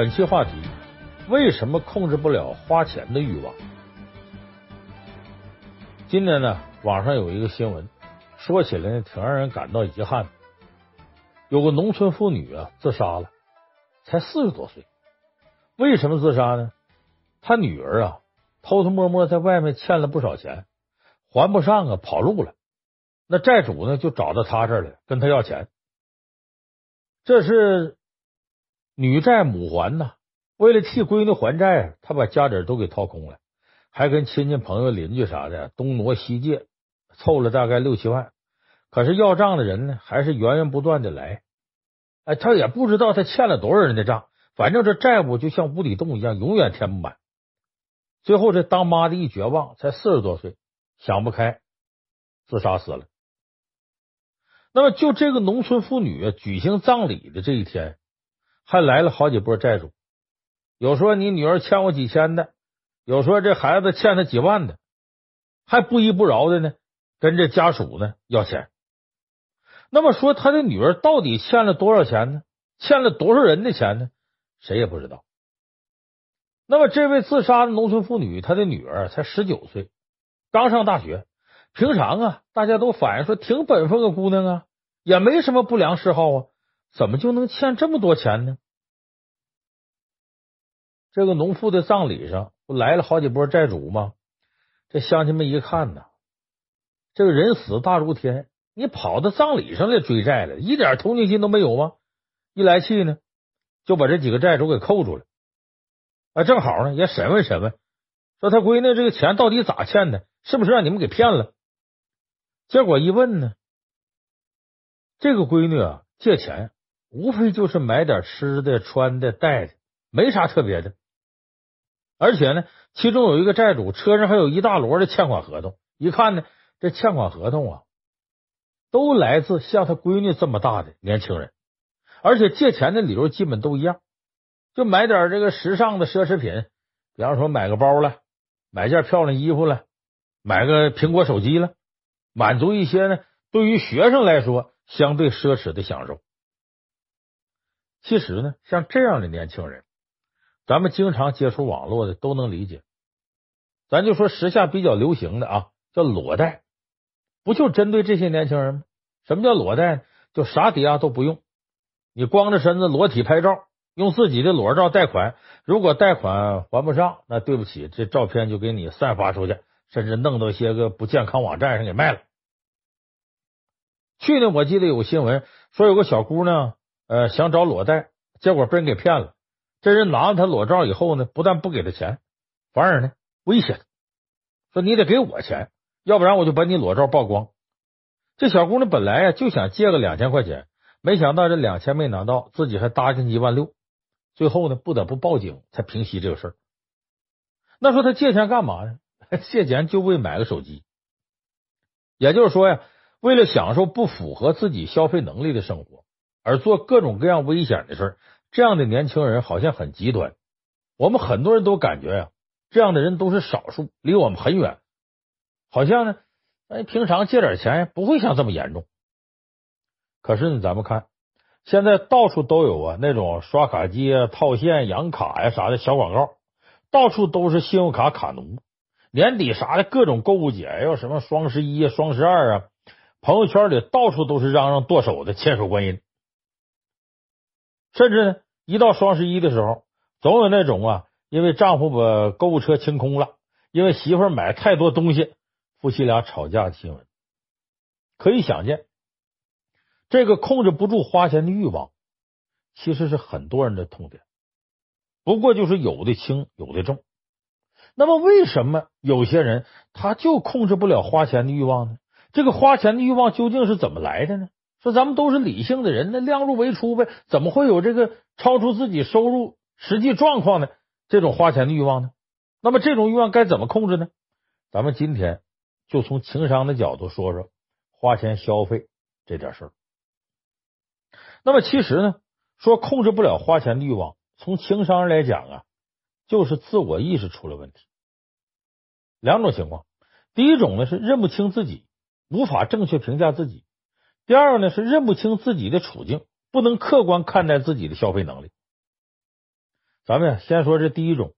本期话题：为什么控制不了花钱的欲望？今天呢，网上有一个新闻，说起来，挺让人感到遗憾。有个农村妇女啊，自杀了，才四十多岁。为什么自杀呢？她女儿啊，偷偷摸摸在外面欠了不少钱，还不上啊，跑路了。那债主呢，就找到她这儿来，跟她要钱。这是。女债母还呐，为了替闺女还债，他把家底都给掏空了，还跟亲戚朋友邻居啥的东挪西借，凑了大概六七万。可是要账的人呢，还是源源不断的来。哎，他也不知道他欠了多少人的账，反正这债务就像无底洞一样，永远填不满。最后这当妈的一绝望，才四十多岁，想不开，自杀死了。那么就这个农村妇女举行葬礼的这一天。还来了好几波债主，有说你女儿欠我几千的，有说这孩子欠他几万的，还不依不饶的呢，跟这家属呢要钱。那么说他的女儿到底欠了多少钱呢？欠了多少人的钱呢？谁也不知道。那么这位自杀的农村妇女，她的女儿才十九岁，刚上大学。平常啊，大家都反映说挺本分个姑娘啊，也没什么不良嗜好啊。怎么就能欠这么多钱呢？这个农妇的葬礼上不来了好几波债主吗？这乡亲们一看呐，这个人死大如天，你跑到葬礼上来追债了，一点同情心都没有吗？一来气呢，就把这几个债主给扣住了。啊，正好呢，也审问审问，说他闺女这个钱到底咋欠的？是不是让你们给骗了？结果一问呢，这个闺女啊，借钱。无非就是买点吃的、穿的、戴的，没啥特别的。而且呢，其中有一个债主车上还有一大摞的欠款合同。一看呢，这欠款合同啊，都来自像他闺女这么大的年轻人，而且借钱的理由基本都一样，就买点这个时尚的奢侈品，比方说买个包了，买件漂亮衣服了，买个苹果手机了，满足一些呢对于学生来说相对奢侈的享受。其实呢，像这样的年轻人，咱们经常接触网络的都能理解。咱就说时下比较流行的啊，叫裸贷，不就针对这些年轻人吗？什么叫裸贷？就啥抵押都不用，你光着身子裸体拍照，用自己的裸照贷款。如果贷款还不上，那对不起，这照片就给你散发出去，甚至弄到些个不健康网站上给卖了。去年我记得有个新闻说，有个小姑娘。呃，想找裸贷，结果被人给骗了。这人拿了他裸照以后呢，不但不给他钱，反而呢威胁他，说你得给我钱，要不然我就把你裸照曝光。这小姑娘本来呀就想借个两千块钱，没想到这两千没拿到，自己还搭进一万六，最后呢不得不报警才平息这个事儿。那说他借钱干嘛呢？借钱就为买个手机，也就是说呀，为了享受不符合自己消费能力的生活。而做各种各样危险的事儿，这样的年轻人好像很极端。我们很多人都感觉呀，这样的人都是少数，离我们很远。好像呢，哎，平常借点钱不会像这么严重。可是呢，咱们看现在到处都有啊，那种刷卡机啊、套现、养卡呀啥的小广告，到处都是信用卡卡奴。年底啥的各种购物节，要什么双十一啊、双十二啊，朋友圈里到处都是嚷嚷剁手的千手观音。甚至呢，一到双十一的时候，总有那种啊，因为丈夫把购物车清空了，因为媳妇买太多东西，夫妻俩吵架的新闻。可以想见，这个控制不住花钱的欲望，其实是很多人的痛点。不过就是有的轻，有的重。那么为什么有些人他就控制不了花钱的欲望呢？这个花钱的欲望究竟是怎么来的呢？说咱们都是理性的人，那量入为出呗，怎么会有这个超出自己收入实际状况的这种花钱的欲望呢？那么这种欲望该怎么控制呢？咱们今天就从情商的角度说说花钱消费这点事儿。那么其实呢，说控制不了花钱的欲望，从情商上来讲啊，就是自我意识出了问题。两种情况，第一种呢是认不清自己，无法正确评价自己。第二呢是认不清自己的处境，不能客观看待自己的消费能力。咱们先说这第一种，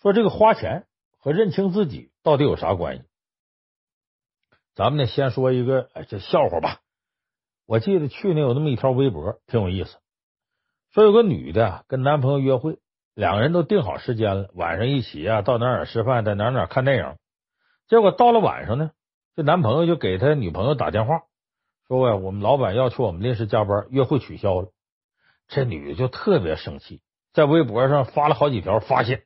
说这个花钱和认清自己到底有啥关系？咱们呢先说一个哎这笑话吧。我记得去年有那么一条微博，挺有意思。说有个女的跟男朋友约会，两个人都定好时间了，晚上一起啊到哪哪吃饭，在哪哪看电影。结果到了晚上呢，这男朋友就给他女朋友打电话，说呀，我们老板要求我们临时加班，约会取消了。这女的就特别生气，在微博上发了好几条发泄，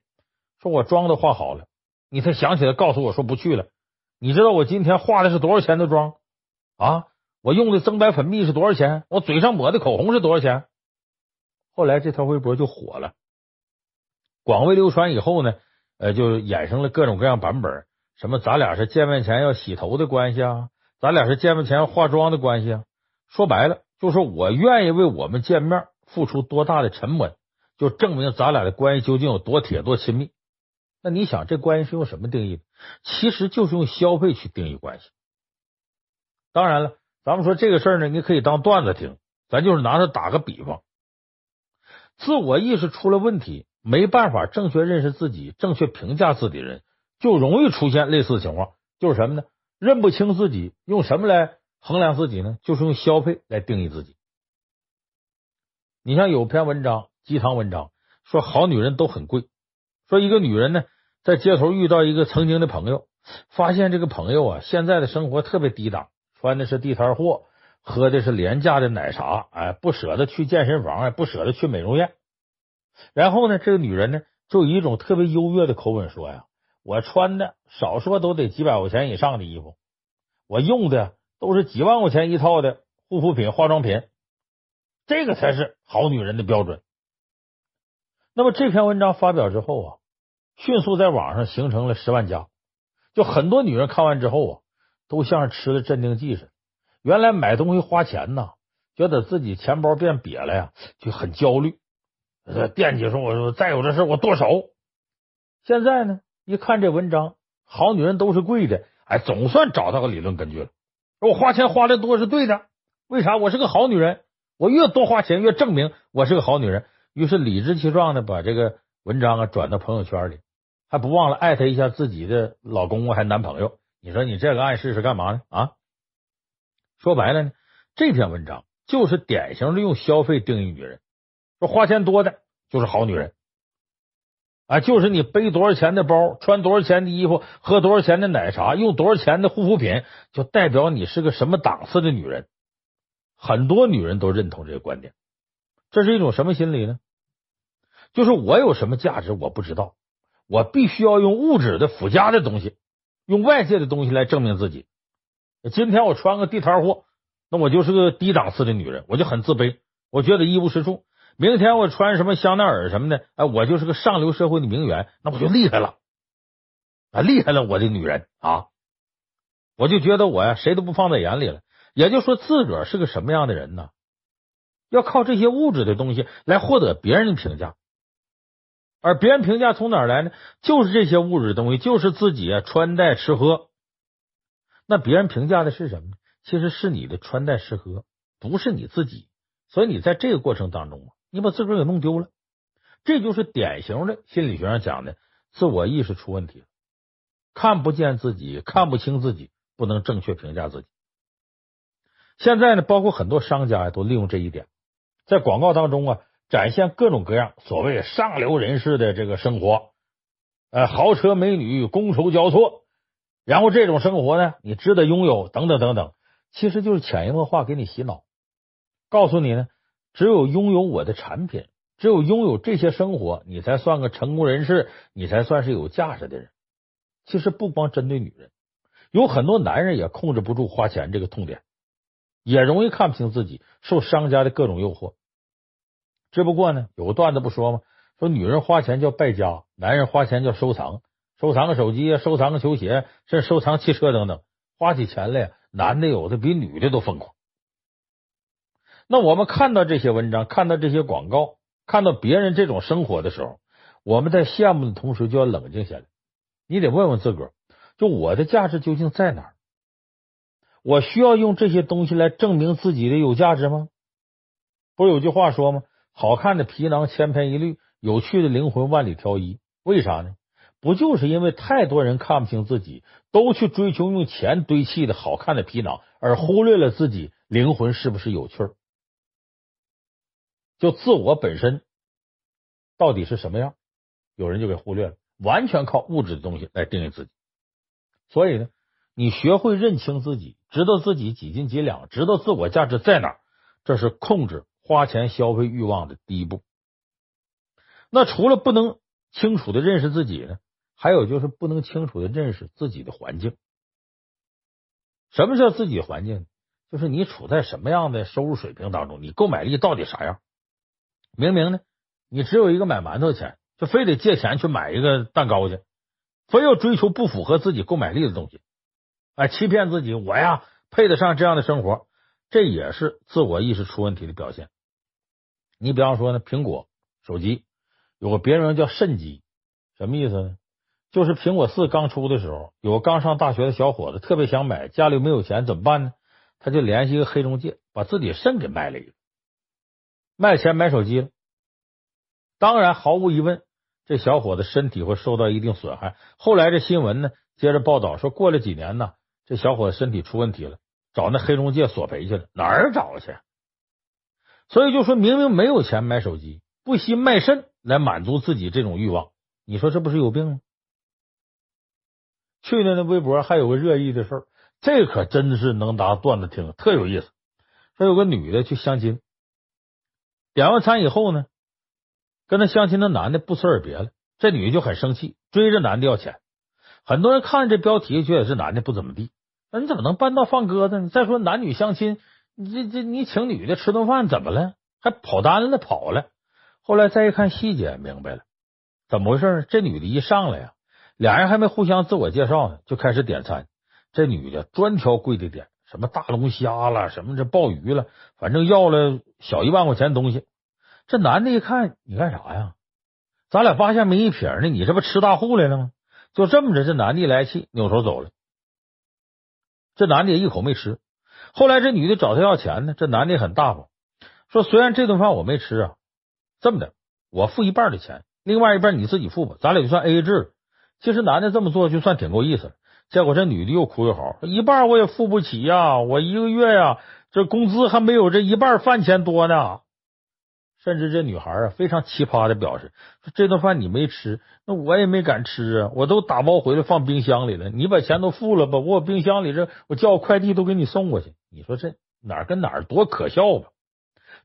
说我妆都化好了，你才想起来告诉我说不去了。你知道我今天化的是多少钱的妆啊？我用的增白粉蜜是多少钱？我嘴上抹的口红是多少钱？后来这条微博就火了，广为流传以后呢，呃，就衍生了各种各样版本。什么？咱俩是见面前要洗头的关系啊？咱俩是见面前化妆的关系啊？说白了，就是我愿意为我们见面付出多大的成本，就证明咱俩的关系究竟有多铁、多亲密。那你想，这关系是用什么定义的？其实就是用消费去定义关系。当然了，咱们说这个事儿呢，你可以当段子听，咱就是拿它打个比方。自我意识出了问题，没办法正确认识自己、正确评价自己人。就容易出现类似情况，就是什么呢？认不清自己，用什么来衡量自己呢？就是用消费来定义自己。你像有篇文章，鸡汤文章，说好女人都很贵。说一个女人呢，在街头遇到一个曾经的朋友，发现这个朋友啊，现在的生活特别低档，穿的是地摊货，喝的是廉价的奶茶，哎，不舍得去健身房，哎，不舍得去美容院。然后呢，这个女人呢，就以一种特别优越的口吻说呀。我穿的少说都得几百块钱以上的衣服，我用的都是几万块钱一套的护肤品、化妆品，这个才是好女人的标准。那么这篇文章发表之后啊，迅速在网上形成了十万加，就很多女人看完之后啊，都像是吃了镇定剂似的。原来买东西花钱呢，觉得自己钱包变瘪了呀，就很焦虑，惦记说我说再有这事我剁手。现在呢？一看这文章，好女人都是贵的，哎，总算找到个理论根据了。我花钱花的多是对的，为啥？我是个好女人，我越多花钱越证明我是个好女人。于是理直气壮的把这个文章啊转到朋友圈里，还不忘了艾特一下自己的老公啊，还男朋友。你说你这个暗示是干嘛呢？啊，说白了呢，这篇文章就是典型的用消费定义女人，说花钱多的就是好女人。啊，就是你背多少钱的包，穿多少钱的衣服，喝多少钱的奶茶，用多少钱的护肤品，就代表你是个什么档次的女人。很多女人都认同这个观点，这是一种什么心理呢？就是我有什么价值我不知道，我必须要用物质的附加的东西，用外界的东西来证明自己。今天我穿个地摊货，那我就是个低档次的女人，我就很自卑，我觉得一无是处。明天我穿什么香奈儿什么的，哎，我就是个上流社会的名媛，那我就厉害了，啊，厉害了，我的女人啊，我就觉得我呀，谁都不放在眼里了。也就说，自个儿是个什么样的人呢？要靠这些物质的东西来获得别人的评价，而别人评价从哪儿来呢？就是这些物质的东西，就是自己啊，穿戴吃喝。那别人评价的是什么？其实是你的穿戴吃喝，不是你自己。所以你在这个过程当中你把自个儿给弄丢了，这就是典型的心理学上讲的自我意识出问题了，看不见自己，看不清自己，不能正确评价自己。现在呢，包括很多商家呀，都利用这一点，在广告当中啊，展现各种各样所谓上流人士的这个生活，呃，豪车美女觥筹交错，然后这种生活呢，你值得拥有，等等等等，其实就是潜移默化给你洗脑，告诉你呢。只有拥有我的产品，只有拥有这些生活，你才算个成功人士，你才算是有价值的人。其实不光针对女人，有很多男人也控制不住花钱这个痛点，也容易看不清自己，受商家的各种诱惑。只不过呢，有个段子不说吗？说女人花钱叫败家，男人花钱叫收藏，收藏个手机啊，收藏个球鞋，甚至收藏汽车等等，花起钱来，男的有的比女的都疯狂。那我们看到这些文章，看到这些广告，看到别人这种生活的时候，我们在羡慕的同时就要冷静下来。你得问问自个儿，就我的价值究竟在哪儿？我需要用这些东西来证明自己的有价值吗？不是有句话说吗？好看的皮囊千篇一律，有趣的灵魂万里挑一，为啥呢？不就是因为太多人看不清自己，都去追求用钱堆砌的好看的皮囊，而忽略了自己灵魂是不是有趣儿？就自我本身到底是什么样，有人就给忽略了，完全靠物质的东西来定义自己。所以呢，你学会认清自己，知道自己几斤几两，知道自我价值在哪，这是控制花钱消费欲望的第一步。那除了不能清楚的认识自己呢？还有就是不能清楚的认识自己的环境。什么叫自己环境？就是你处在什么样的收入水平当中，你购买力到底啥样？明明呢，你只有一个买馒头的钱，就非得借钱去买一个蛋糕去，非要追求不符合自己购买力的东西，哎，欺骗自己，我呀配得上这样的生活，这也是自我意识出问题的表现。你比方说呢，苹果手机有个别名叫“肾机”，什么意思呢？就是苹果四刚出的时候，有个刚上大学的小伙子特别想买，家里没有钱怎么办呢？他就联系一个黑中介，把自己肾给卖了一个，卖钱买手机了。当然，毫无疑问，这小伙子身体会受到一定损害。后来这新闻呢，接着报道说，过了几年呢，这小伙子身体出问题了，找那黑中介索赔去了，哪儿找去？所以就说明明没有钱买手机，不惜卖肾来满足自己这种欲望，你说这不是有病吗？去年的微博还有个热议的事儿，这可真是能拿段子听，特有意思。说有个女的去相亲，点完餐以后呢，跟他相亲的男的不辞而别了，这女的就很生气，追着男的要钱。很多人看这标题觉得这男的不怎么地，那你怎么能搬道放鸽子呢？再说男女相亲，你这这你请女的吃顿饭怎么了？还跑单了跑了？后来再一看细节，明白了怎么回事呢？这女的一上来呀。俩人还没互相自我介绍呢，就开始点餐。这女的专挑贵的点，什么大龙虾了，什么这鲍鱼了，反正要了小一万块钱东西。这男的一看，你干啥呀？咱俩八仙没一撇呢，你这不吃大户来了吗？就这么着，这男的来气，扭头走了。这男的也一口没吃。后来这女的找他要钱呢，这男的很大方，说虽然这顿饭我没吃啊，这么的，我付一半的钱，另外一半你自己付吧，咱俩就算 AA 制。其实男的这么做就算挺够意思了，结果这女的又哭又嚎，一半我也付不起呀，我一个月呀，这工资还没有这一半饭钱多呢。甚至这女孩啊非常奇葩的表示说：“这顿饭你没吃，那我也没敢吃啊，我都打包回来放冰箱里了。你把钱都付了吧，我冰箱里这我叫快递都给你送过去。你说这哪儿跟哪儿多可笑吧？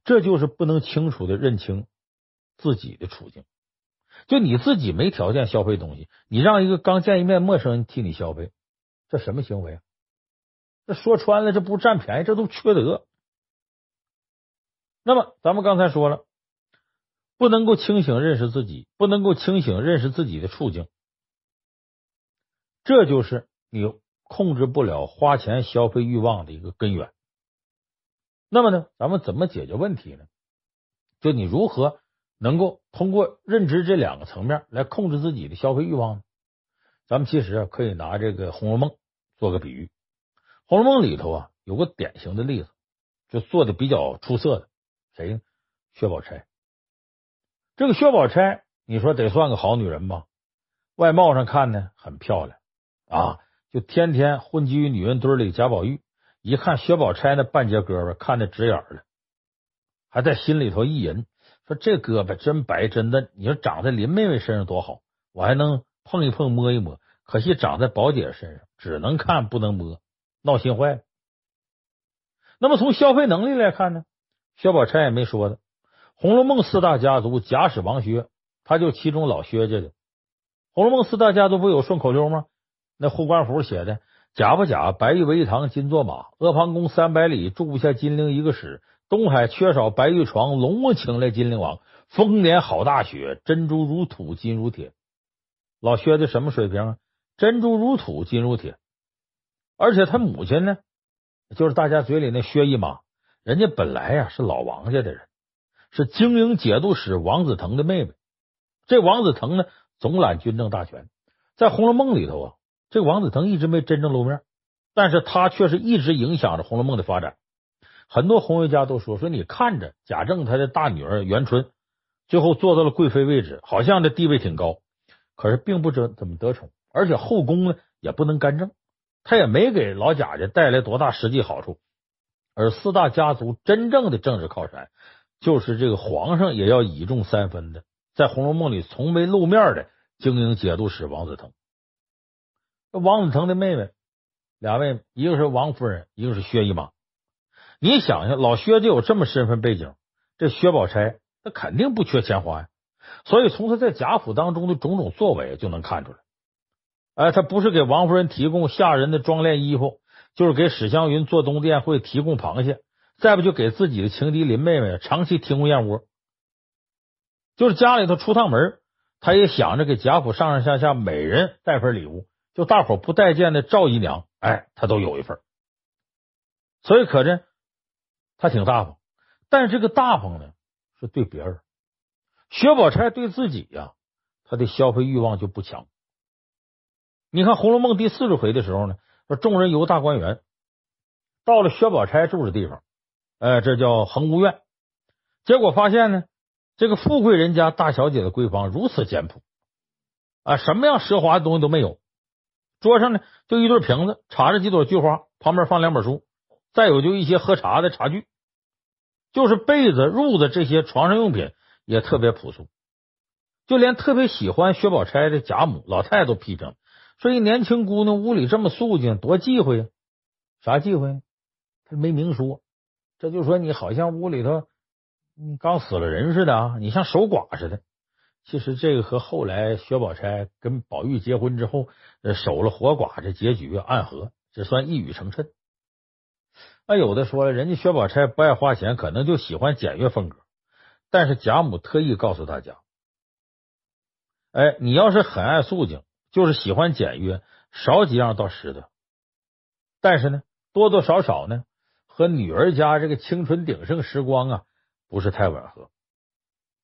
这就是不能清楚的认清自己的处境。”就你自己没条件消费东西，你让一个刚见一面陌生人替你消费，这什么行为啊？这说穿了，这不占便宜，这都缺德。那么，咱们刚才说了，不能够清醒认识自己，不能够清醒认识自己的处境，这就是你控制不了花钱消费欲望的一个根源。那么呢，咱们怎么解决问题呢？就你如何？能够通过认知这两个层面来控制自己的消费欲望呢？咱们其实可以拿这个《红楼梦》做个比喻，《红楼梦》里头啊有个典型的例子，就做的比较出色的谁呢？薛宝钗。这个薛宝钗，你说得算个好女人吧？外貌上看呢很漂亮啊，就天天混迹于女人堆里。贾宝玉一看薛宝钗那半截胳膊，看得直眼了，还在心里头意淫。说这胳膊真白真嫩，你说长在林妹妹身上多好，我还能碰一碰摸一摸。可惜长在宝姐身上，只能看不能摸，闹心坏了。那么从消费能力来看呢，薛宝钗也没说的。《红楼梦》四大家族，贾史王薛，他就其中老薛家的。《红楼梦》四大家族不有顺口溜吗？那护官符写的：假不假，白玉为堂金作马，阿房宫三百里，住不下金陵一个史。东海缺少白玉床，龙王请来金陵王。丰年好大雪，珍珠如土金如铁。老薛的什么水平啊？珍珠如土金如铁。而且他母亲呢，就是大家嘴里那薛姨妈，人家本来呀是老王家的人，是经营节度使王子腾的妹妹。这王子腾呢，总揽军政大权，在《红楼梦》里头啊，这王子腾一直没真正露面，但是他却是一直影响着《红楼梦》的发展。很多红学家都说说，你看着贾政他的大女儿元春，最后做到了贵妃位置，好像这地位挺高，可是并不怎怎么得宠，而且后宫呢也不能干政，他也没给老贾家带来多大实际好处。而四大家族真正的政治靠山，就是这个皇上也要倚重三分的，在《红楼梦》里从没露面的精英节度使王子腾。王子腾的妹妹，俩妹妹，一个是王夫人，一个是薛姨妈。你想想，老薛就有这么身份背景，这薛宝钗那肯定不缺钱花呀。所以从他在贾府当中的种种作为就能看出来。哎，他不是给王夫人提供下人的装奁衣服，就是给史湘云做东殿会提供螃蟹，再不就给自己的情敌林妹妹长期提供燕窝。就是家里头出趟门，他也想着给贾府上上下下每人带份礼物。就大伙不待见的赵姨娘，哎，他都有一份，所以可见他挺大方。但是这个大方呢，是对别人。薛宝钗对自己呀，他的消费欲望就不强。你看《红楼梦》第四十回的时候呢，说众人游大观园，到了薛宝钗住的地方，哎，这叫蘅芜苑。结果发现呢，这个富贵人家大小姐的闺房如此简朴啊，什么样奢华的东西都没有。桌上呢，就一对瓶子，插着几朵菊花，旁边放两本书，再有就一些喝茶的茶具，就是被子、褥子这些床上用品也特别朴素。就连特别喜欢薛宝钗的贾母老太太都批评，说一年轻姑娘屋里这么素净，多忌讳呀！啥忌讳？他没明说，这就说你好像屋里头你刚死了人似的啊，你像守寡似的。其实这个和后来薛宝钗跟宝玉结婚之后守了活寡这结局暗合，这算一语成谶。那有的说了，人家薛宝钗不爱花钱，可能就喜欢简约风格。但是贾母特意告诉大家，哎，你要是很爱素净，就是喜欢简约，少几样倒实的。但是呢，多多少少呢，和女儿家这个青春鼎盛时光啊，不是太吻合。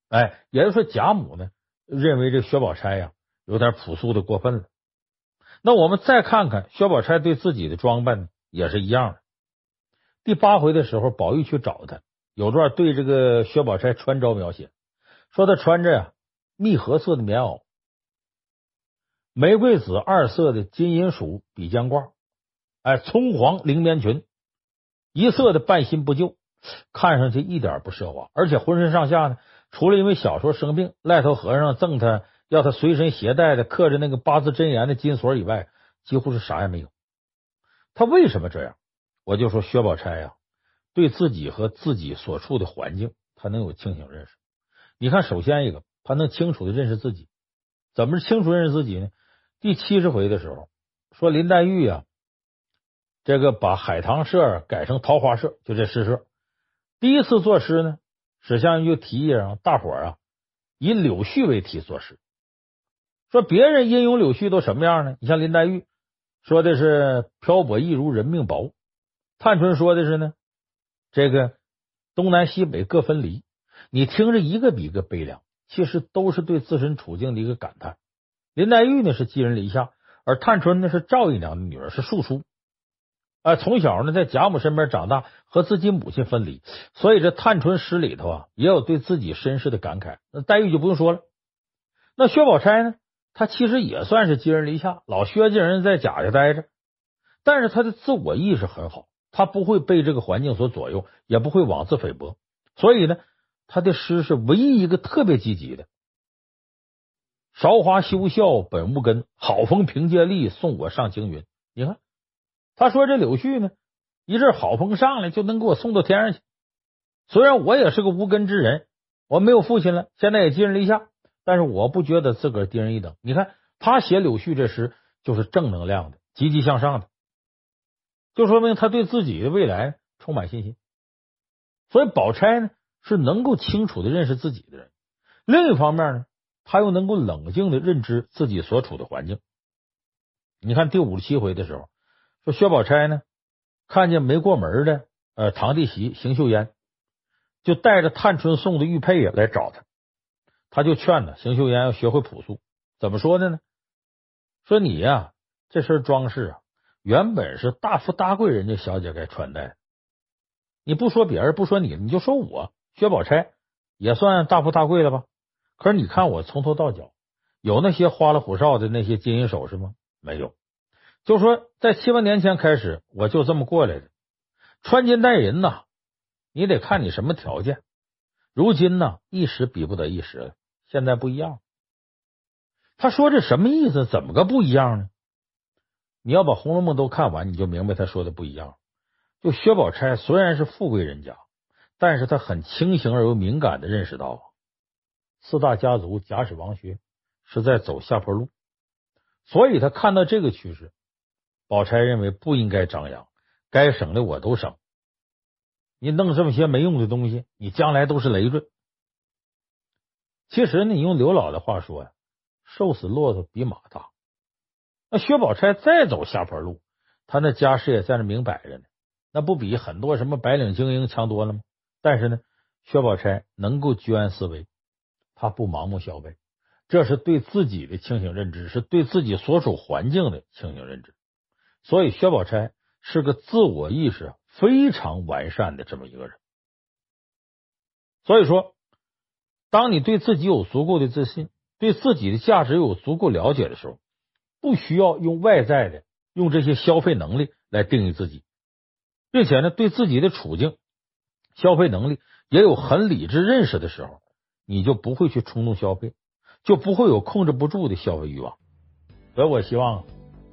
哎，也就是说，贾母呢认为这薛宝钗呀有点朴素的过分了。那我们再看看薛宝钗对自己的装扮呢也是一样的。第八回的时候，宝玉去找他，有段对这个薛宝钗穿着描写，说他穿着呀蜜褐色的棉袄，玫瑰紫二色的金银鼠比肩褂，哎，葱黄绫棉裙，一色的半新不旧，看上去一点不奢华，而且浑身上下呢。除了因为小时候生病，赖头和尚赠他要他随身携带的刻着那个八字真言的金锁以外，几乎是啥也没有。他为什么这样？我就说薛宝钗呀，对自己和自己所处的环境，他能有清醒认识。你看，首先一个，他能清楚的认识自己。怎么清楚认识自己呢？第七十回的时候，说林黛玉啊，这个把海棠社改成桃花社，就这诗社。第一次作诗呢。史湘云就提议让大伙啊以柳絮为题作诗，说别人吟咏柳絮都什么样呢？你像林黛玉说的是漂泊亦如人命薄，探春说的是呢这个东南西北各分离，你听着一个比一个悲凉，其实都是对自身处境的一个感叹。林黛玉呢是寄人篱下，而探春呢是赵姨娘的女儿，是庶出。啊，从小呢在贾母身边长大，和自己母亲分离，所以这探春诗里头啊也有对自己身世的感慨。那黛玉就不用说了。那薛宝钗呢，她其实也算是寄人篱下，老薛家人在贾家待着，但是她的自我意识很好，她不会被这个环境所左右，也不会妄自菲薄。所以呢，她的诗是唯一一个特别积极的。韶华休笑本无根，好风凭借力，送我上青云。你看。他说：“这柳絮呢，一阵好风上来就能给我送到天上去。虽然我也是个无根之人，我没有父亲了，现在也寄人篱下，但是我不觉得自个儿低人一等。你看他写柳絮这诗，就是正能量的、积极向上的，就说明他对自己的未来充满信心。所以宝钗呢，是能够清楚的认识自己的人。另一方面呢，他又能够冷静的认知自己所处的环境。你看第五十七回的时候。”说薛宝钗呢，看见没过门的呃堂弟媳邢岫烟，就带着探春送的玉佩呀来找他，他就劝他邢岫烟要学会朴素。怎么说的呢？说你呀、这身装饰啊，原本是大富大贵人家小姐该穿戴。你不说别人，不说你，你就说我薛宝钗也算大富大贵了吧？可是你看我从头到脚有那些花里胡哨的那些金银首饰吗？没有。就说在七八年前开始，我就这么过来的。穿金戴银呐，你得看你什么条件。如今呢，一时比不得一时了。现在不一样。他说这什么意思？怎么个不一样呢？你要把《红楼梦》都看完，你就明白他说的不一样。就薛宝钗虽然是富贵人家，但是他很清醒而又敏感的认识到，四大家族贾史王薛是在走下坡路，所以他看到这个趋势，宝钗认为不应该张扬，该省的我都省。你弄这么些没用的东西，你将来都是累赘。其实呢，你用刘老的话说呀，瘦死骆驼比马大。那薛宝钗再走下坡路，他那家世也在那明摆着呢，那不比很多什么白领精英强多了吗？但是呢，薛宝钗能够居安思危，他不盲目消费，这是对自己的清醒认知，是对自己所处环境的清醒认知。所以，薛宝钗是个自我意识非常完善的这么一个人。所以说，当你对自己有足够的自信，对自己的价值有足够了解的时候，不需要用外在的、用这些消费能力来定义自己，并且呢，对自己的处境、消费能力也有很理智认识的时候，你就不会去冲动消费，就不会有控制不住的消费欲望。所以我希望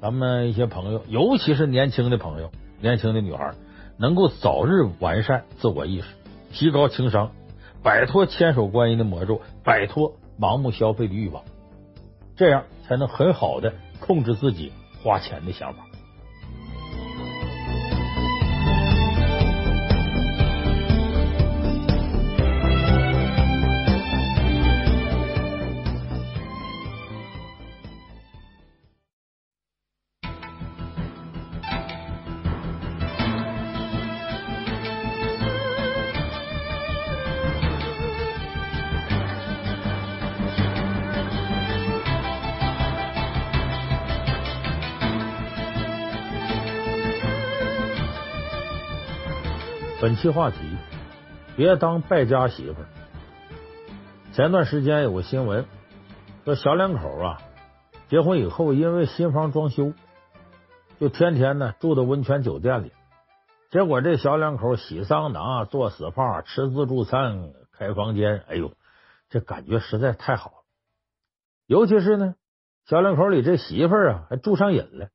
咱们一些朋友，尤其是年轻的朋友、年轻的女孩，能够早日完善自我意识，提高情商，摆脱千手观音的魔咒，摆脱盲目消费的欲望，这样才能很好的。控制自己花钱的想法。本期话题：别当败家媳妇。前段时间有个新闻，说小两口啊，结婚以后因为新房装修，就天天呢住到温泉酒店里。结果这小两口洗桑拿、做 SPA、吃自助餐、开房间，哎呦，这感觉实在太好了。尤其是呢，小两口里这媳妇啊，还住上瘾了，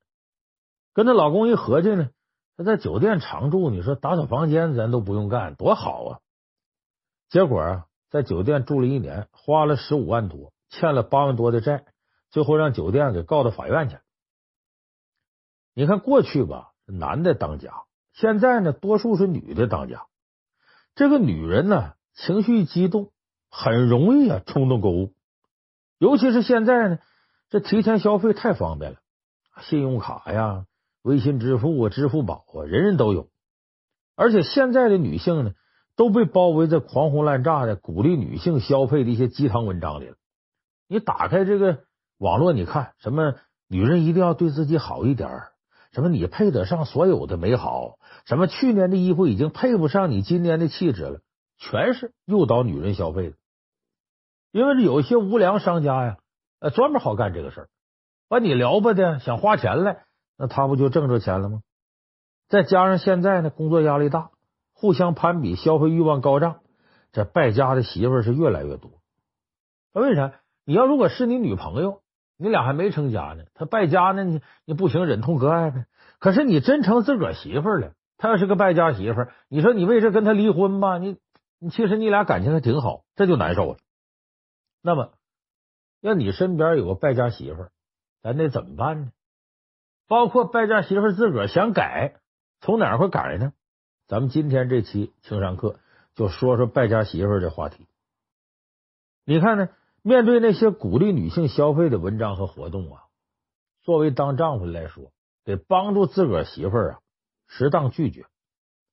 跟她老公一合计呢。他在酒店常住，你说打扫房间咱都不用干，多好啊！结果啊，在酒店住了一年，花了十五万多，欠了八万多的债，最后让酒店给告到法院去。你看过去吧，男的当家，现在呢，多数是女的当家。这个女人呢，情绪激动，很容易啊冲动购物，尤其是现在呢，这提前消费太方便了，信用卡呀。微信支付啊，支付宝啊，人人都有。而且现在的女性呢，都被包围在狂轰滥炸的鼓励女性消费的一些鸡汤文章里了。你打开这个网络，你看什么女人一定要对自己好一点，什么你配得上所有的美好，什么去年的衣服已经配不上你今年的气质了，全是诱导女人消费的。因为有些无良商家呀，呃，专门好干这个事儿，把你撩拨的想花钱来。那他不就挣着钱了吗？再加上现在呢，工作压力大，互相攀比，消费欲望高涨，这败家的媳妇是越来越多。那为啥？你要如果是你女朋友，你俩还没成家呢，他败家呢，你你不行，忍痛割爱呗。可是你真成自个儿媳妇了，他要是个败家媳妇，你说你为这跟他离婚吧？你你其实你俩感情还挺好，这就难受了。那么，要你身边有个败家媳妇，咱得怎么办呢？包括败家媳妇自个儿想改，从哪会改呢？咱们今天这期情商课就说说败家媳妇这话题。你看呢？面对那些鼓励女性消费的文章和活动啊，作为当丈夫的来说，得帮助自个儿媳妇啊，适当拒绝。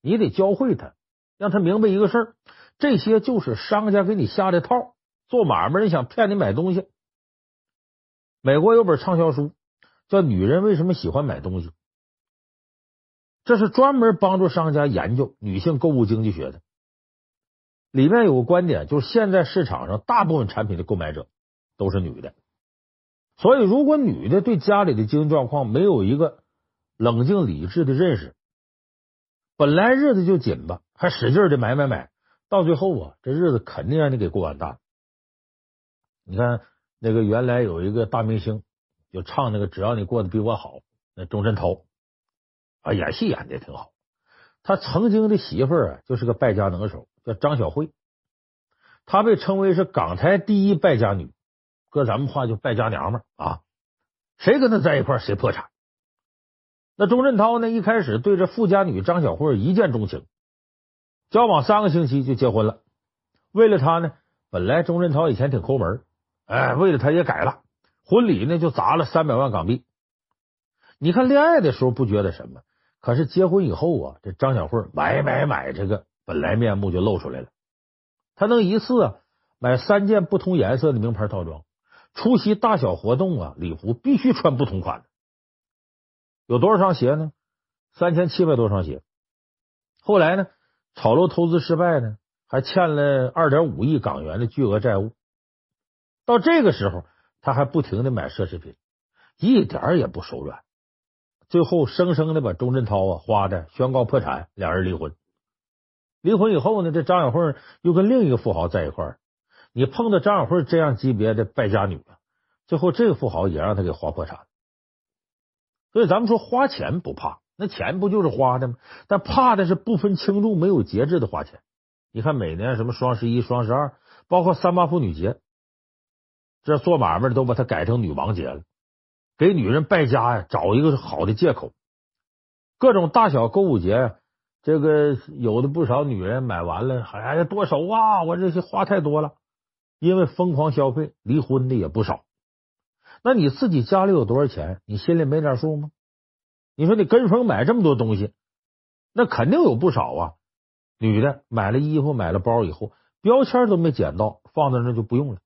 你得教会她，让她明白一个事儿：这些就是商家给你下的套，做买卖人想骗你买东西。美国有本畅销书。叫女人为什么喜欢买东西？这是专门帮助商家研究女性购物经济学的。里面有个观点，就是现在市场上大部分产品的购买者都是女的，所以如果女的对家里的经济状况没有一个冷静理智的认识，本来日子就紧吧，还使劲的买买买，到最后啊，这日子肯定让你给过完蛋。你看那个原来有一个大明星，就唱那个只要你过得比我好，那钟镇涛啊，演戏演的也挺好。他曾经的媳妇儿啊，就是个败家能手，叫张小慧。她被称为是港台第一败家女，搁咱们话就败家娘们儿啊。谁跟她在一块儿，谁破产。那钟镇涛呢，一开始对这富家女张小慧一见钟情，交往三个星期就结婚了。为了她呢，本来钟镇涛以前挺抠门，哎，为了她也改了，婚礼呢就砸了三百万港币。你看恋爱的时候不觉得什么。可是结婚以后啊，这张小慧买买买，这个本来面目就露出来了。她能一次啊买三件不同颜色的名牌套装，出席大小活动啊，礼服必须穿不同款的。有多少双鞋呢？三千七百多双鞋。后来呢，炒楼投资失败呢，还欠了二点五亿港元的巨额债务。到这个时候，他还不停的买奢侈品，一点也不手软。最后，生生的把钟镇涛啊花的宣告破产，俩人离婚。离婚以后呢，这张小慧又跟另一个富豪在一块儿。你碰到张小慧这样级别的败家女啊，最后这个富豪也让他给花破产。所以咱们说花钱不怕，那钱不就是花的吗？但怕的是不分轻重、没有节制的花钱。你看每年什么双十一、双十二，包括三八妇女节，这做买卖的都把它改成女王节了。给女人败家呀，找一个好的借口。各种大小购物节，这个有的不少女人买完了，哎呀，剁手啊！我这些花太多了，因为疯狂消费，离婚的也不少。那你自己家里有多少钱，你心里没点数吗？你说你跟风买这么多东西，那肯定有不少啊。女的买了衣服、买了包以后，标签都没捡到，放在那就不用了。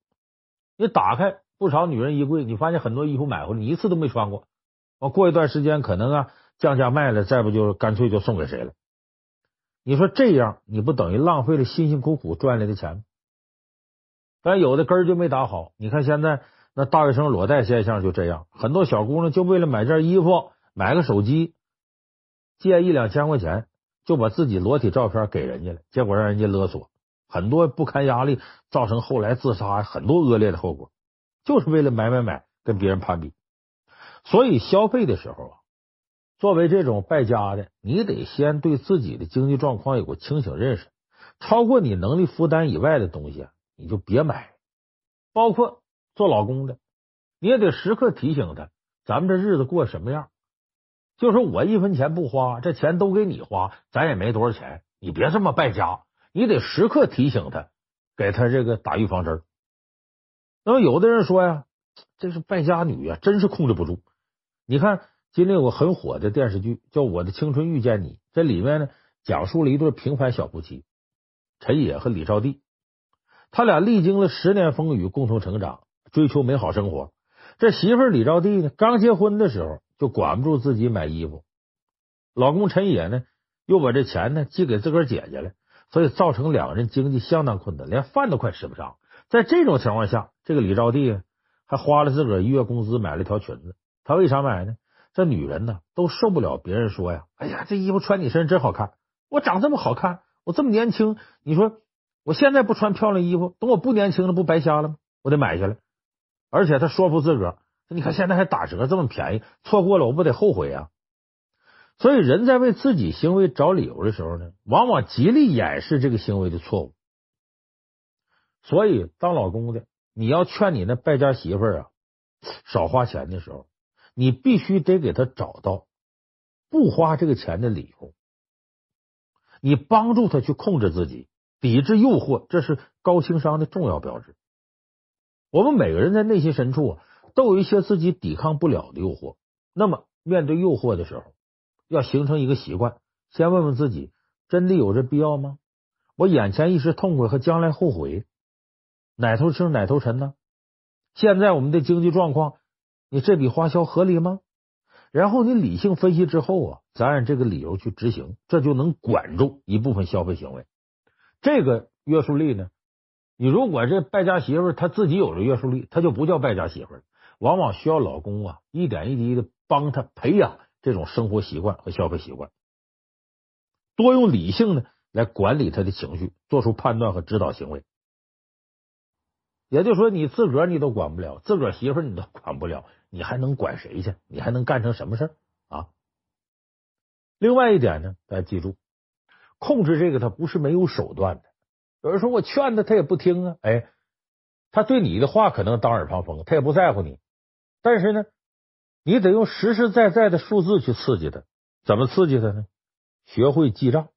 你打开。不少女人衣柜，你发现很多衣服买回来，你一次都没穿过。我过一段时间可能啊降价卖了，再不就干脆就送给谁了。你说这样，你不等于浪费了辛辛苦苦赚来的钱？但有的根就没打好。你看现在那大学生裸贷现象就这样，很多小姑娘就为了买件衣服、买个手机，借一两千块钱，就把自己裸体照片给人家了，结果让人家勒索，很多不堪压力，造成后来自杀，很多恶劣的后果。就是为了买买买，跟别人攀比，所以消费的时候啊，作为这种败家的，你得先对自己的经济状况有个清醒认识，超过你能力负担以外的东西，你就别买。包括做老公的，你也得时刻提醒他，咱们这日子过什么样？就说我一分钱不花，这钱都给你花，咱也没多少钱，你别这么败家。你得时刻提醒他，给他这个打预防针。那么有的人说呀，这是败家女啊，真是控制不住。你看，今天有个很火的电视剧叫《我的青春遇见你》，这里面呢，讲述了一对平凡小夫妻陈也和李兆娣，他俩历经了十年风雨，共同成长，追求美好生活。这媳妇李兆娣呢，刚结婚的时候就管不住自己买衣服，老公陈也呢，又把这钱呢寄给自个儿姐姐了，所以造成两个人经济相当困难，连饭都快吃不上。在这种情况下，这个李兆娣还花了自个儿一月工资买了条裙子。她为啥买呢？这女人呢都受不了别人说呀：“哎呀，这衣服穿你身上真好看，我长这么好看，我这么年轻，你说我现在不穿漂亮衣服，等我不年轻了，不白瞎了吗？我得买下来。”而且她说服自个儿：“你看现在还打折这么便宜，错过了我不得后悔啊？”所以人在为自己行为找理由的时候呢，往往极力掩饰这个行为的错误。所以，当老公的，你要劝你那败家媳妇儿啊，少花钱的时候，你必须得给她找到不花这个钱的理由。你帮助她去控制自己，抵制诱惑，这是高情商的重要标志。我们每个人在内心深处啊，都有一些自己抵抗不了的诱惑。那么，面对诱惑的时候，要形成一个习惯，先问问自己：真的有这必要吗？我眼前一时痛快和将来后悔。哪头轻哪头沉呢？现在我们的经济状况，你这笔花销合理吗？然后你理性分析之后啊，咱按这个理由去执行，这就能管住一部分消费行为。这个约束力呢，你如果这败家媳妇她自己有了约束力，她就不叫败家媳妇，往往需要老公啊一点一滴的帮她培养这种生活习惯和消费习惯，多用理性呢来管理他的情绪，做出判断和指导行为。也就是说，你自个儿你都管不了，自个儿媳妇你都管不了，你还能管谁去？你还能干成什么事啊？另外一点呢，大家记住，控制这个他不是没有手段的。有人说我劝他，他也不听啊。哎，他对你的话可能当耳旁风，他也不在乎你。但是呢，你得用实实在在的数字去刺激他。怎么刺激他呢？学会记账。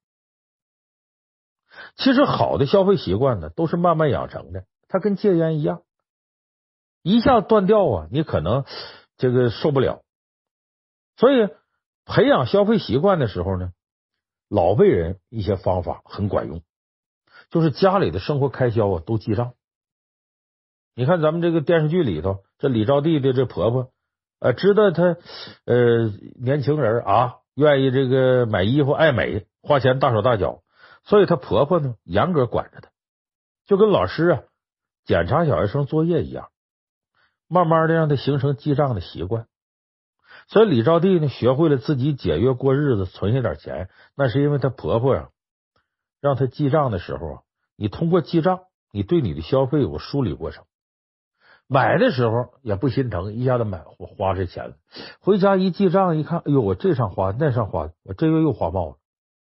其实好的消费习惯呢，都是慢慢养成的。它跟戒烟一样，一下断掉啊，你可能这个受不了。所以培养消费习惯的时候呢，老辈人一些方法很管用，就是家里的生活开销啊都记账。你看咱们这个电视剧里头，这李招娣的这婆婆，呃，知道她呃年轻人啊愿意这个买衣服爱美，花钱大手大脚，所以她婆婆呢严格管着她，就跟老师啊。检查小学生作业一样，慢慢的让他形成记账的习惯。所以李招娣呢，学会了自己节约过日子，存下点钱，那是因为她婆婆呀，让她记账的时候啊，你通过记账，你对你的消费有个梳理过程。买的时候也不心疼，一下子买我花这钱了，回家一记账一看，哎呦，我这上花那上花，我这月又花冒了，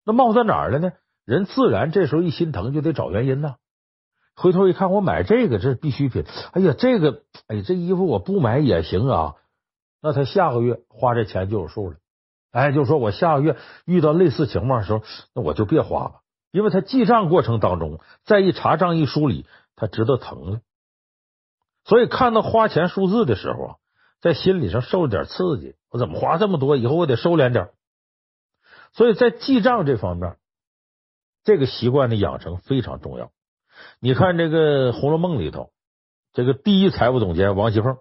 那冒在哪儿了呢？人自然这时候一心疼就得找原因呐。回头一看，我买这个这是必需品。哎呀，这个哎，这衣服我不买也行啊。那他下个月花这钱就有数了。哎，就说我下个月遇到类似情况的时候，那我就别花了，因为他记账过程当中再一查账一梳理，他知道疼了。所以看到花钱数字的时候啊，在心理上受了点刺激。我怎么花这么多？以后我得收敛点。所以在记账这方面，这个习惯的养成非常重要。你看这个《红楼梦》里头，这个第一财务总监王熙凤，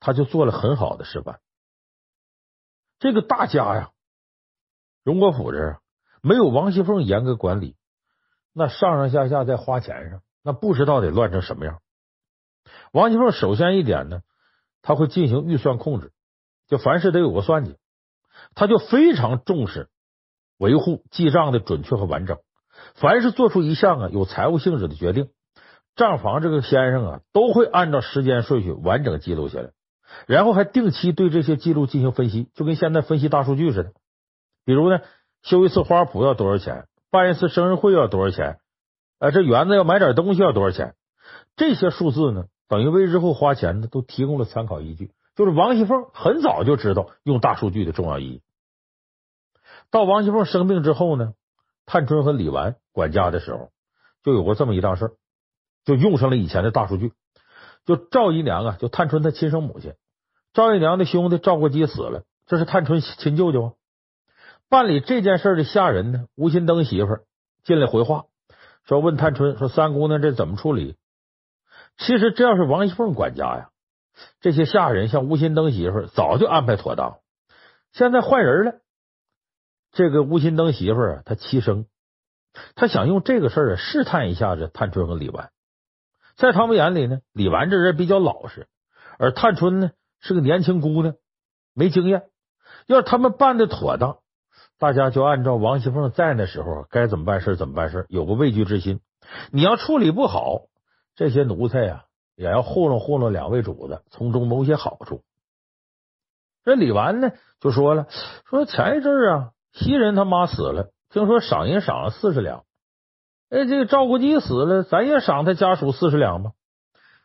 他就做了很好的示范。这个大家呀，荣国府这没有王熙凤严格管理，那上上下下在花钱上，那不知道得乱成什么样。王熙凤首先一点呢，他会进行预算控制，就凡事得有个算计，他就非常重视维护记账的准确和完整。凡是做出一项啊有财务性质的决定，账房这个先生啊都会按照时间顺序完整记录下来，然后还定期对这些记录进行分析，就跟现在分析大数据似的。比如呢，修一次花圃要多少钱？办一次生日会要多少钱？哎，这园子要买点东西要多少钱？这些数字呢，等于为日后花钱呢都提供了参考依据。就是王熙凤很早就知道用大数据的重要意义。到王熙凤生病之后呢，探春和李纨管家的时候，就有过这么一档事儿，就用上了以前的大数据。就赵姨娘啊，就探春她亲生母亲，赵姨娘的兄弟赵国基死了，这是探春亲舅舅啊。办理这件事的下人呢，吴心登媳妇进来回话，说问探春说三姑娘这怎么处理？其实这要是王熙凤管家呀，这些下人像吴心登媳妇早就安排妥当，现在换人了。这个吴心登媳妇啊，她七生，她想用这个事儿试探一下子探春和李纨。在他们眼里呢，李纨这人比较老实，而探春呢是个年轻姑娘，没经验。要是他们办的妥当，大家就按照王熙凤在那时候该怎么办事怎么办事，有个畏惧之心。你要处理不好，这些奴才呀也要糊弄糊弄两位主子，从中谋些好处。这李纨呢就说了，说前一阵啊。袭人他妈死了，听说赏银赏了四十两。哎，这个赵国基死了，咱也赏他家属四十两吧。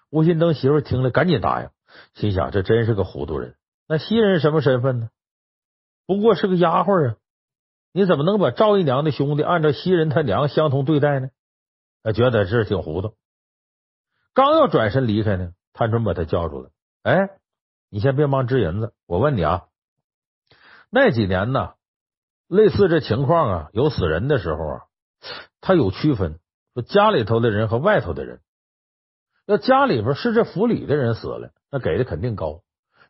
吴心登媳妇听了，赶紧答应，心想这真是个糊涂人。那袭人什么身份呢？不过是个丫鬟啊，你怎么能把赵姨娘的兄弟按照袭人他娘相同对待呢？他觉得这挺糊涂。刚要转身离开呢，探春把他叫住了。哎，你先别忙支银子，我问你啊，那几年呢？类似这情况啊，有死人的时候啊，他有区分，说家里头的人和外头的人。要家里边是这府里的人死了，那给的肯定高；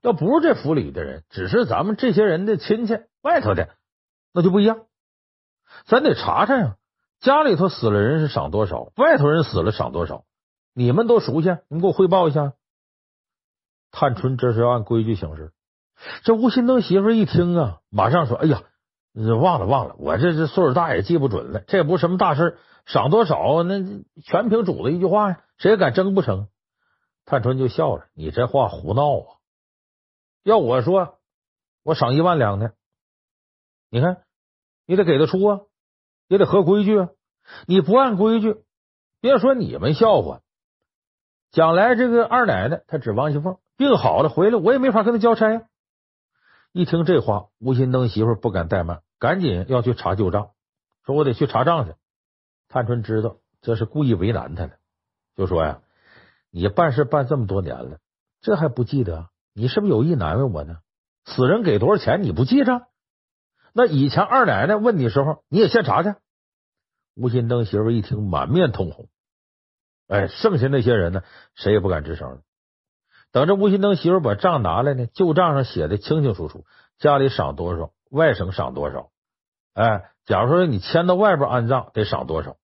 要不是这府里的人，只是咱们这些人的亲戚，外头的那就不一样。咱得查查呀，家里头死了人是赏多少，外头人死了赏多少，你们都熟悉，你给我汇报一下。探春这是要按规矩行事。这吴新登媳妇一听啊，马上说：“哎呀，忘了忘了，我这这岁数大也记不准了，这也不是什么大事，赏多少那全凭主子一句话呀，谁也敢争不成？”探春就笑了：“你这话胡闹啊！要我说，我赏一万两呢。你看，你得给得出啊，也得合规矩啊。你不按规矩，别说你们笑话，将来这个二奶奶她指王熙凤。”病好了回来，我也没法跟他交差呀。一听这话，吴新登媳妇不敢怠慢，赶紧要去查旧账，说我得去查账去。探春知道这是故意为难他的，就说呀：“你办事办这么多年了，这还不记得？你是不是有意难为我呢？死人给多少钱你不记着？那以前二奶奶问你时候，你也先查去。”吴新登媳妇一听，满面通红。哎，剩下那些人呢，谁也不敢吱声。等着吴新登媳妇把账拿来呢，旧账上写的清清楚楚，家里赏多少，外省赏多少。哎，假如说你迁到外边安葬，得赏多少？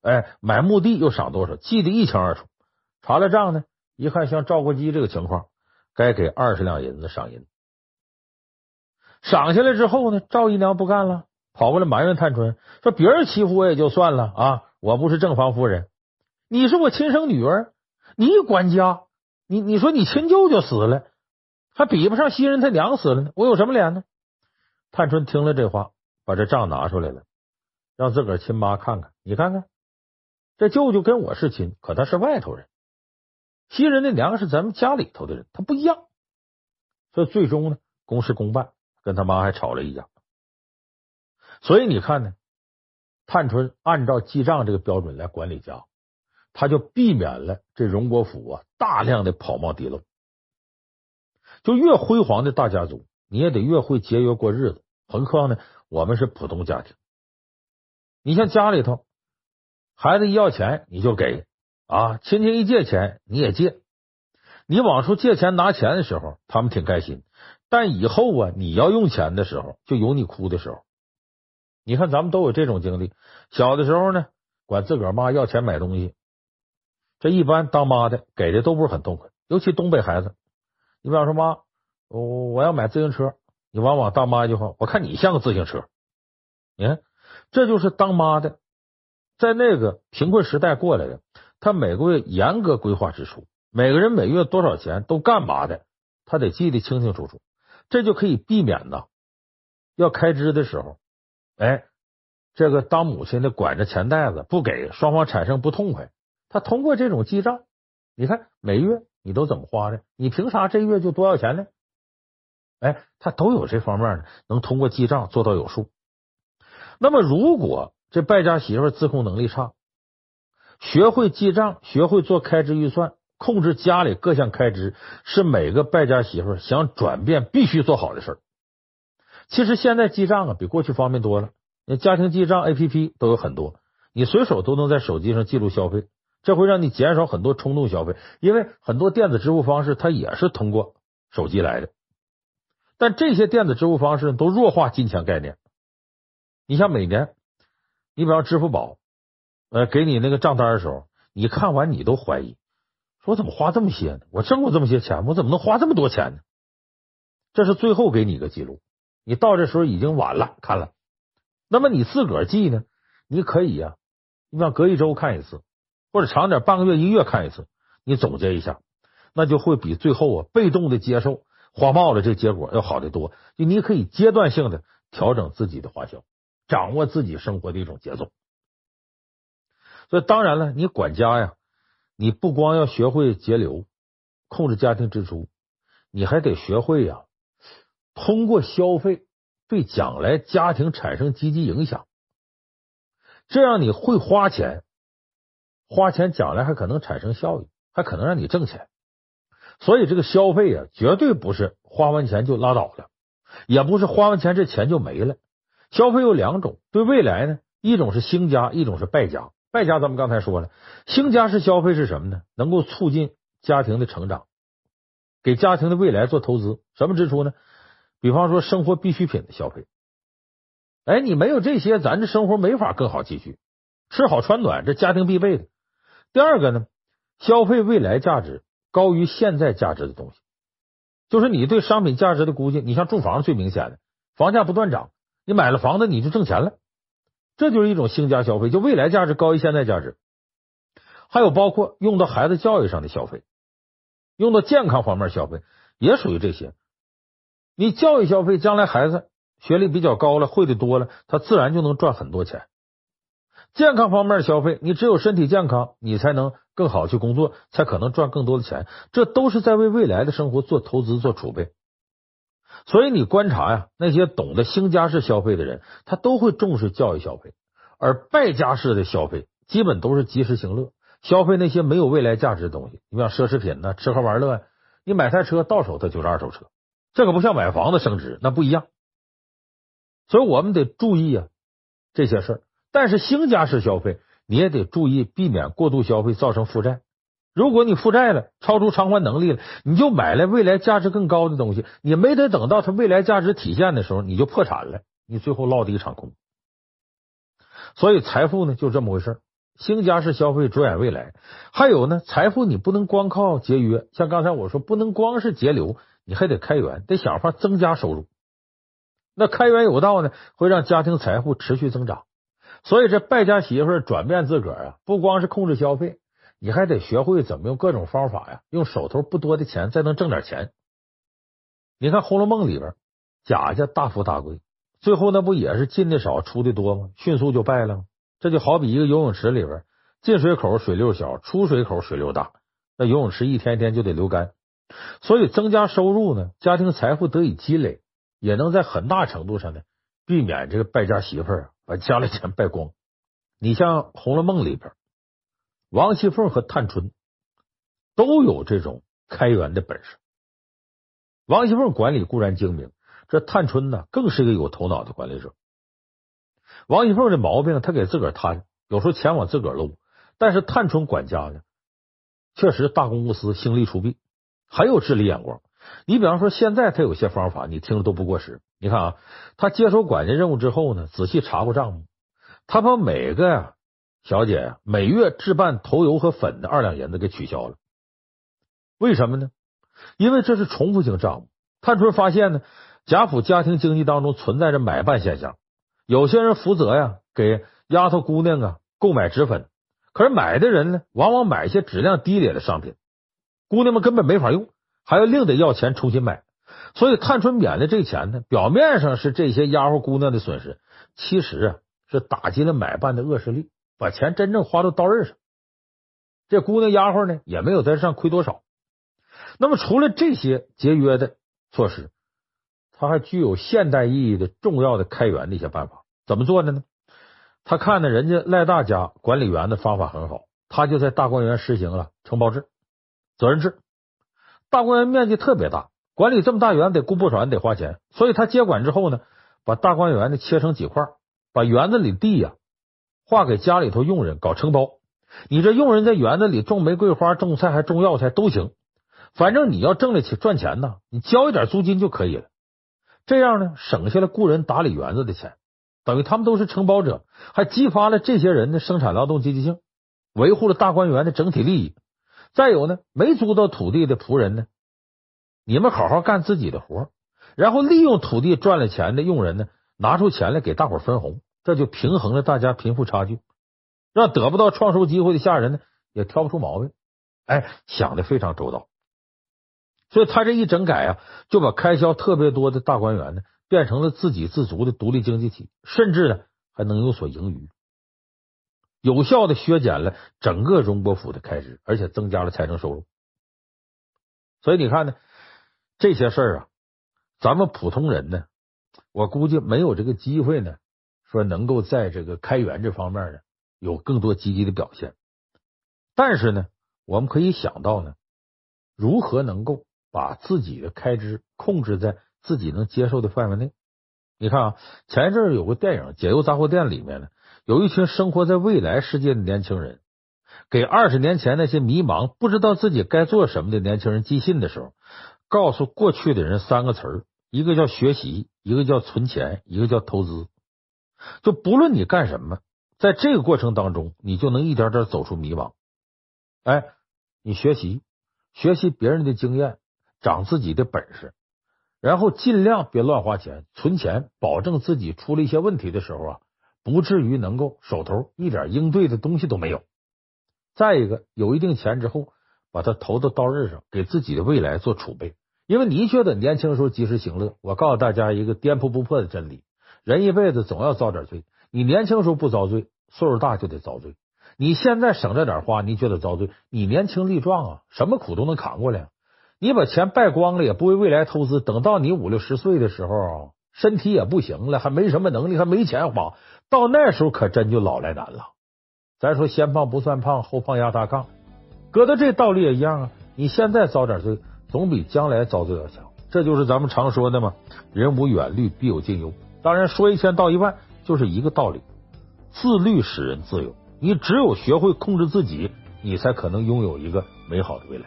哎，买墓地又赏多少？记得一清二楚。查了账呢，一看像赵国基这个情况，该给二十两银子赏银。赏下来之后呢，赵姨娘不干了，跑过来埋怨探春说：“别人欺负我也就算了啊，我不是正房夫人，你是我亲生女儿，你管家。”你你说你亲舅舅死了，还比不上袭人他娘死了呢，我有什么脸呢？探春听了这话，把这账拿出来了，让自个儿亲妈看看。你看看，这舅舅跟我是亲，可他是外头人；袭人的娘是咱们家里头的人，他不一样。所以最终呢，公事公办，跟他妈还吵了一架。所以你看呢，探春按照记账这个标准来管理家。他就避免了这荣国府啊大量的跑冒滴漏，就越辉煌的大家族，你也得越会节约过日子。何况呢，我们是普通家庭。你像家里头，孩子一要钱你就给啊，亲戚一借钱你也借。你往出借钱拿钱的时候，他们挺开心，但以后啊，你要用钱的时候，就有你哭的时候。你看咱们都有这种经历，小的时候呢，管自个儿妈要钱买东西。这一般当妈的给的都不是很痛快，尤其东北孩子。你比方说妈，我我要买自行车，你往往当妈一句话，我看你像个自行车。你看，这就是当妈的在那个贫困时代过来的，他每个月严格规划支出，每个人每月多少钱都干嘛的，他得记得清清楚楚，这就可以避免呐，要开支的时候，哎，这个当母亲的管着钱袋子不给，双方产生不痛快。他通过这种记账，你看每月你都怎么花的？你凭啥这月就多要钱呢？哎，他都有这方面的，能通过记账做到有数。那么，如果这败家媳妇自控能力差，学会记账，学会做开支预算，控制家里各项开支，是每个败家媳妇想转变必须做好的事儿。其实现在记账啊，比过去方便多了。那家庭记账 APP 都有很多，你随手都能在手机上记录消费。这会让你减少很多冲动消费，因为很多电子支付方式它也是通过手机来的。但这些电子支付方式都弱化金钱概念。你像每年，你比方支付宝，呃，给你那个账单的时候，你看完你都怀疑，说怎么花这么些呢？我挣过这么些钱，我怎么能花这么多钱呢？这是最后给你一个记录，你到这时候已经晚了，看了。那么你自个儿记呢？你可以呀，你比方隔一周看一次。或者长点，半个月、一个月看一次，你总结一下，那就会比最后啊被动的接受花冒了这结果要好得多。就你可以阶段性的调整自己的花销，掌握自己生活的一种节奏。所以当然了，你管家呀，你不光要学会节流，控制家庭支出，你还得学会呀，通过消费对将来家庭产生积极影响，这样你会花钱。花钱将来还可能产生效益，还可能让你挣钱，所以这个消费啊，绝对不是花完钱就拉倒了，也不是花完钱这钱就没了。消费有两种，对未来呢，一种是兴家，一种是败家。败家咱们刚才说了，兴家是消费是什么呢？能够促进家庭的成长，给家庭的未来做投资。什么支出呢？比方说生活必需品的消费。哎，你没有这些，咱这生活没法更好继续。吃好穿暖，这家庭必备的。第二个呢，消费未来价值高于现在价值的东西，就是你对商品价值的估计。你像住房最明显的，房价不断涨，你买了房子你就挣钱了，这就是一种兴家消费，就未来价值高于现在价值。还有包括用到孩子教育上的消费，用到健康方面消费，也属于这些。你教育消费，将来孩子学历比较高了，会的多了，他自然就能赚很多钱。健康方面消费，你只有身体健康，你才能更好去工作，才可能赚更多的钱。这都是在为未来的生活做投资、做储备。所以你观察呀，那些懂得兴家式消费的人，他都会重视教育消费；而败家式的消费，基本都是及时行乐。消费那些没有未来价值的东西，你像奢侈品呢，吃喝玩乐，你买台车到手它就是二手车，这可不像买房子升值，那不一样。所以我们得注意啊这些事儿。但是兴家式消费，你也得注意避免过度消费造成负债。如果你负债了，超出偿还能力了，你就买了未来价值更高的东西，你没得等到它未来价值体现的时候，你就破产了，你最后落得一场空。所以财富呢就这么回事儿。兴家式消费着眼未来，还有呢，财富你不能光靠节约，像刚才我说，不能光是节流，你还得开源，得想法增加收入。那开源有道呢，会让家庭财富持续增长。所以这败家媳妇转变自个儿啊，不光是控制消费，你还得学会怎么用各种方法呀，用手头不多的钱再能挣点钱。你看《红楼梦》里边，贾家大富大贵，最后那不也是进的少出的多吗？迅速就败了吗？这就好比一个游泳池里边，进水口水流小，出水口水流大，那游泳池一天天就得流干。所以增加收入呢，家庭财富得以积累，也能在很大程度上呢，避免这个败家媳妇啊把家里钱败光。你像《红楼梦》里边，王熙凤和探春都有这种开源的本事。王熙凤管理固然精明，这探春呢，更是一个有头脑的管理者。王熙凤的毛病，他给自个儿贪，有时候钱往自个儿搂。但是探春管家呢，确实大公无私，心力出弊，很有治理眼光。你比方说，现在他有些方法，你听着都不过时。你看啊，他接手管家任务之后呢，仔细查过账目，他把每个呀小姐每月置办头油和粉的二两银子给取消了。为什么呢？因为这是重复性账目。探春发现呢，贾府家庭经济当中存在着买办现象。有些人负责呀，给丫头姑娘啊购买脂粉，可是买的人呢，往往买一些质量低劣的商品，姑娘们根本没法用，还要另得要钱重新买。所以探春免的这钱呢，表面上是这些丫鬟姑娘的损失，其实啊是打击了买办的恶势力，把钱真正花到刀刃上。这姑娘丫鬟呢，也没有在上亏多少。那么除了这些节约的措施，他还具有现代意义的重要的开源的一些办法，怎么做的呢？他看呢，人家赖大家管理员的方法很好，他就在大观园实行了承包制、责任制。大观园面积特别大，管理这么大园得雇不少人，得花钱，所以他接管之后呢，把大观园呢切成几块，把园子里地呀划给家里头佣人搞承包。你这佣人在园子里种玫瑰花、种菜还种药材都行，反正你要挣得起赚钱呢，你交一点租金就可以了。这样呢，省下了雇人打理园子的钱，等于他们都是承包者，还激发了这些人的生产劳动积极性，维护了大观园的整体利益。再有呢，没租到土地的仆人呢，你们好好干自己的活，然后利用土地赚了钱的佣人呢，拿出钱来给大伙分红，这就平衡了大家贫富差距，让得不到创收机会的下人呢，也挑不出毛病。哎，想的非常周到。所以他这一整改啊，就把开销特别多的大官员呢，变成了自给自足的独立经济体，甚至呢还能有所盈余，有效的削减了整个荣国府的开支，而且增加了财政收入。所以你看呢，这些事儿啊，咱们普通人呢，我估计没有这个机会呢，说能够在这个开源这方面呢有更多积极的表现。但是呢，我们可以想到呢，如何能够。把自己的开支控制在自己能接受的范围内。你看啊，前一阵儿有个电影《解忧杂货店》里面呢，有一群生活在未来世界的年轻人，给二十年前那些迷茫、不知道自己该做什么的年轻人寄信的时候，告诉过去的人三个词儿：一个叫学习，一个叫存钱，一个叫投资。就不论你干什么，在这个过程当中，你就能一点点走出迷茫。哎，你学习学习别人的经验，长自己的本事，然后尽量别乱花钱，存钱，保证自己出了一些问题的时候啊，不至于能够手头一点应对的东西都没有。再一个，有一定钱之后，把它投到刀刃上，给自己的未来做储备。因为你觉得年轻时候及时行乐，我告诉大家一个颠扑不破的真理：人一辈子总要遭点罪。你年轻时候不遭罪，岁数大就得遭罪。你现在省着点花，你觉得遭罪？你年轻力壮啊，什么苦都能扛过来。你把钱败光了，也不为未来投资。等到你五六十岁的时候，身体也不行了，还没什么能力，还没钱花，到那时候可真就老来难了。咱说先胖不算胖，后胖压大炕，搁到这道理也一样啊。你现在遭点罪，总比将来遭罪要强。这就是咱们常说的嘛，人无远虑，必有近忧。当然，说一千道一万，就是一个道理。自律使人自由，你只有学会控制自己，你才可能拥有一个美好的未来。